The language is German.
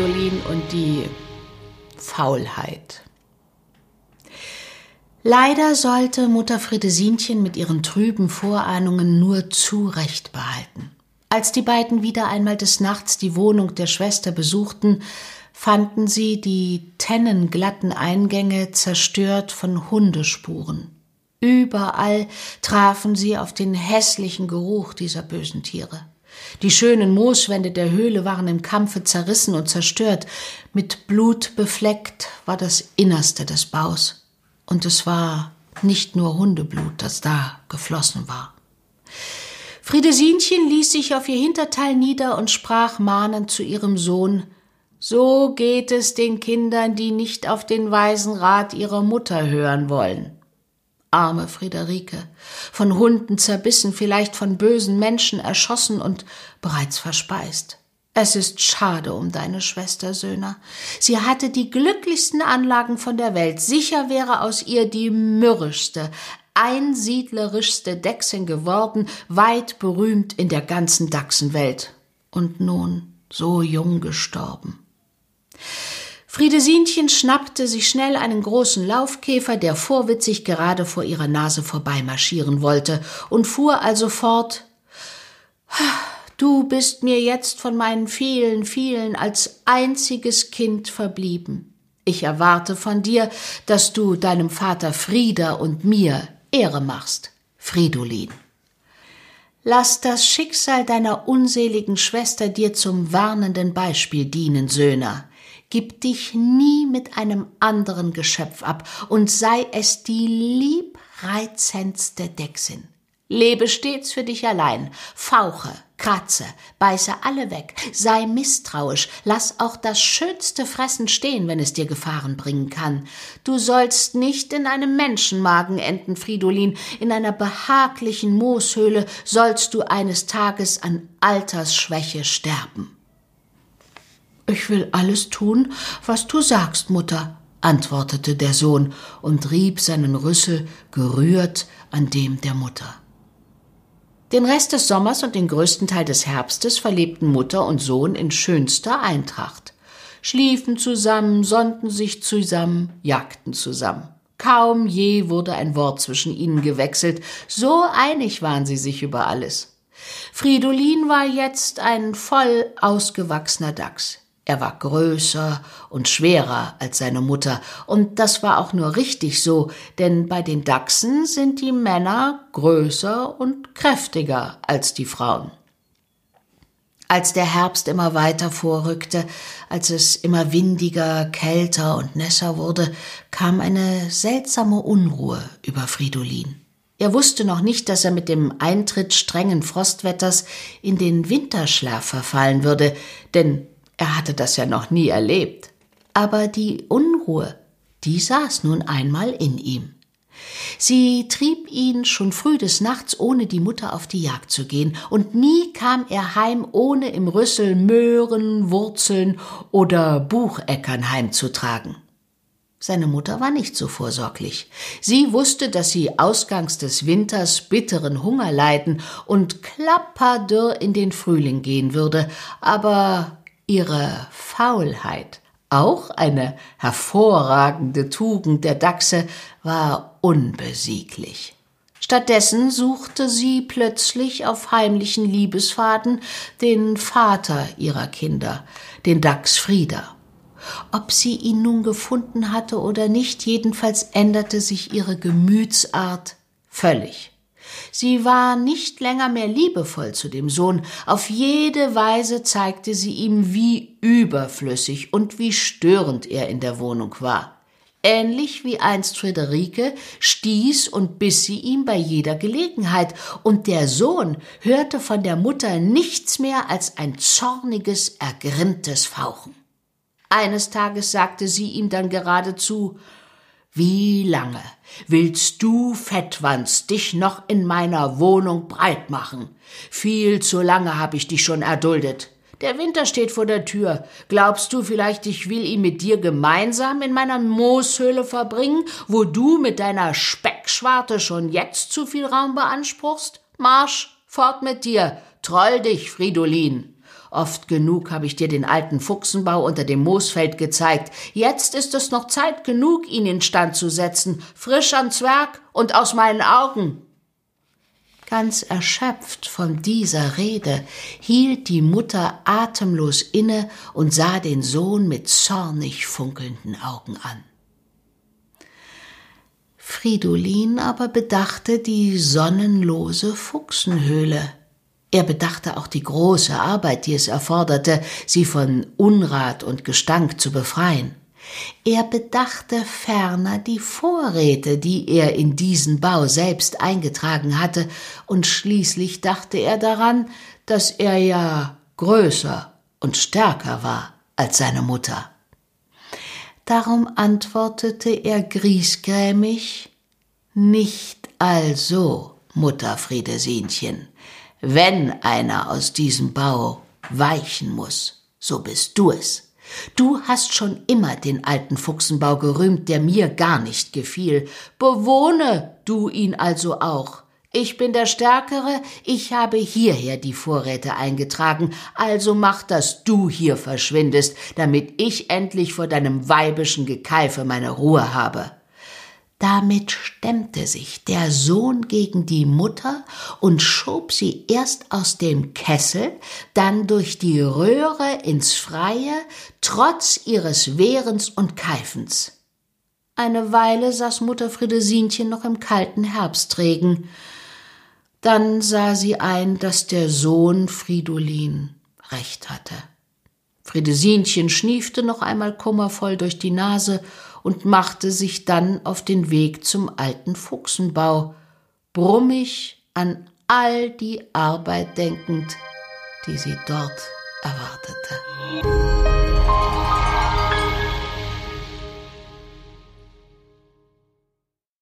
Fridolin und die Faulheit. Leider sollte Mutter Friedesinchen mit ihren trüben Vorahnungen nur zu Recht behalten. Als die beiden wieder einmal des Nachts die Wohnung der Schwester besuchten, fanden sie die tennenglatten Eingänge zerstört von Hundespuren. Überall trafen sie auf den hässlichen Geruch dieser bösen Tiere. Die schönen Mooswände der Höhle waren im Kampfe zerrissen und zerstört. Mit Blut befleckt war das Innerste des Baus. Und es war nicht nur Hundeblut, das da geflossen war. Friedesinchen ließ sich auf ihr Hinterteil nieder und sprach mahnend zu ihrem Sohn So geht es den Kindern, die nicht auf den weisen Rat ihrer Mutter hören wollen. Arme Friederike, von Hunden zerbissen, vielleicht von bösen Menschen erschossen und bereits verspeist. Es ist schade um deine Schwester Söhner. Sie hatte die glücklichsten Anlagen von der Welt. Sicher wäre aus ihr die mürrischste, einsiedlerischste Dechsin geworden, weit berühmt in der ganzen Dachsenwelt. Und nun so jung gestorben. Friedesinchen schnappte sich schnell einen großen Laufkäfer, der vorwitzig gerade vor ihrer Nase vorbeimarschieren wollte, und fuhr also fort Du bist mir jetzt von meinen vielen, vielen als einziges Kind verblieben. Ich erwarte von dir, dass du deinem Vater Frieda und mir Ehre machst. Fridolin. Lass das Schicksal deiner unseligen Schwester dir zum warnenden Beispiel dienen, Söhner. Gib dich nie mit einem anderen Geschöpf ab und sei es die liebreizendste Dechsin. Lebe stets für dich allein, fauche, kratze, beiße alle weg, sei misstrauisch, lass auch das schönste Fressen stehen, wenn es dir Gefahren bringen kann. Du sollst nicht in einem Menschenmagen enden, Fridolin, in einer behaglichen Mooshöhle sollst du eines Tages an Altersschwäche sterben. Ich will alles tun, was du sagst, Mutter, antwortete der Sohn und rieb seinen Rüssel gerührt an dem der Mutter. Den Rest des Sommers und den größten Teil des Herbstes verlebten Mutter und Sohn in schönster Eintracht. Schliefen zusammen, sonnten sich zusammen, jagten zusammen. Kaum je wurde ein Wort zwischen ihnen gewechselt, so einig waren sie sich über alles. Fridolin war jetzt ein voll ausgewachsener Dachs. Er war größer und schwerer als seine Mutter, und das war auch nur richtig so, denn bei den Dachsen sind die Männer größer und kräftiger als die Frauen. Als der Herbst immer weiter vorrückte, als es immer windiger, kälter und nässer wurde, kam eine seltsame Unruhe über Fridolin. Er wusste noch nicht, dass er mit dem Eintritt strengen Frostwetters in den Winterschlaf verfallen würde, denn er hatte das ja noch nie erlebt. Aber die Unruhe, die saß nun einmal in ihm. Sie trieb ihn schon früh des Nachts, ohne die Mutter auf die Jagd zu gehen, und nie kam er heim, ohne im Rüssel Möhren, Wurzeln oder Bucheckern heimzutragen. Seine Mutter war nicht so vorsorglich. Sie wusste, dass sie ausgangs des Winters bitteren Hunger leiden und klapperdürr in den Frühling gehen würde, aber ihre Faulheit, auch eine hervorragende Tugend der Dachse, war unbesieglich. Stattdessen suchte sie plötzlich auf heimlichen Liebesfaden den Vater ihrer Kinder, den Dachs Frieda. Ob sie ihn nun gefunden hatte oder nicht, jedenfalls änderte sich ihre Gemütsart völlig. Sie war nicht länger mehr liebevoll zu dem Sohn, auf jede Weise zeigte sie ihm, wie überflüssig und wie störend er in der Wohnung war. Ähnlich wie einst Friederike stieß und biss sie ihm bei jeder Gelegenheit, und der Sohn hörte von der Mutter nichts mehr als ein zorniges, ergrimmtes Fauchen. Eines Tages sagte sie ihm dann geradezu wie lange willst du, Fettwanz, dich noch in meiner Wohnung breit machen? Viel zu lange habe ich dich schon erduldet. Der Winter steht vor der Tür. Glaubst du vielleicht, ich will ihn mit dir gemeinsam in meiner Mooshöhle verbringen, wo du mit deiner Speckschwarte schon jetzt zu viel Raum beanspruchst? Marsch, fort mit dir, troll dich, Fridolin. Oft genug habe ich dir den alten Fuchsenbau unter dem Moosfeld gezeigt. Jetzt ist es noch Zeit genug, ihn instand zu setzen, frisch ans Werk und aus meinen Augen. Ganz erschöpft von dieser Rede hielt die Mutter atemlos inne und sah den Sohn mit zornig funkelnden Augen an. Fridolin aber bedachte die sonnenlose Fuchsenhöhle. Er bedachte auch die große Arbeit, die es erforderte, sie von Unrat und Gestank zu befreien. Er bedachte ferner die Vorräte, die er in diesen Bau selbst eingetragen hatte, und schließlich dachte er daran, dass er ja größer und stärker war als seine Mutter. Darum antwortete er griesgrämig Nicht also, Mutter Friedesinchen, wenn einer aus diesem Bau weichen muss, so bist du es. Du hast schon immer den alten Fuchsenbau gerühmt, der mir gar nicht gefiel. Bewohne du ihn also auch. Ich bin der Stärkere, ich habe hierher die Vorräte eingetragen, also mach, dass du hier verschwindest, damit ich endlich vor deinem weibischen Gekeife meine Ruhe habe. Damit stemmte sich der Sohn gegen die Mutter und schob sie erst aus dem Kessel, dann durch die Röhre ins Freie, trotz ihres Wehrens und Keifens. Eine Weile saß Mutter Friedesinchen noch im kalten Herbstregen. Dann sah sie ein, dass der Sohn Fridolin recht hatte. Friedesinchen schniefte noch einmal kummervoll durch die Nase und machte sich dann auf den Weg zum alten Fuchsenbau, brummig an all die Arbeit denkend, die sie dort erwartete.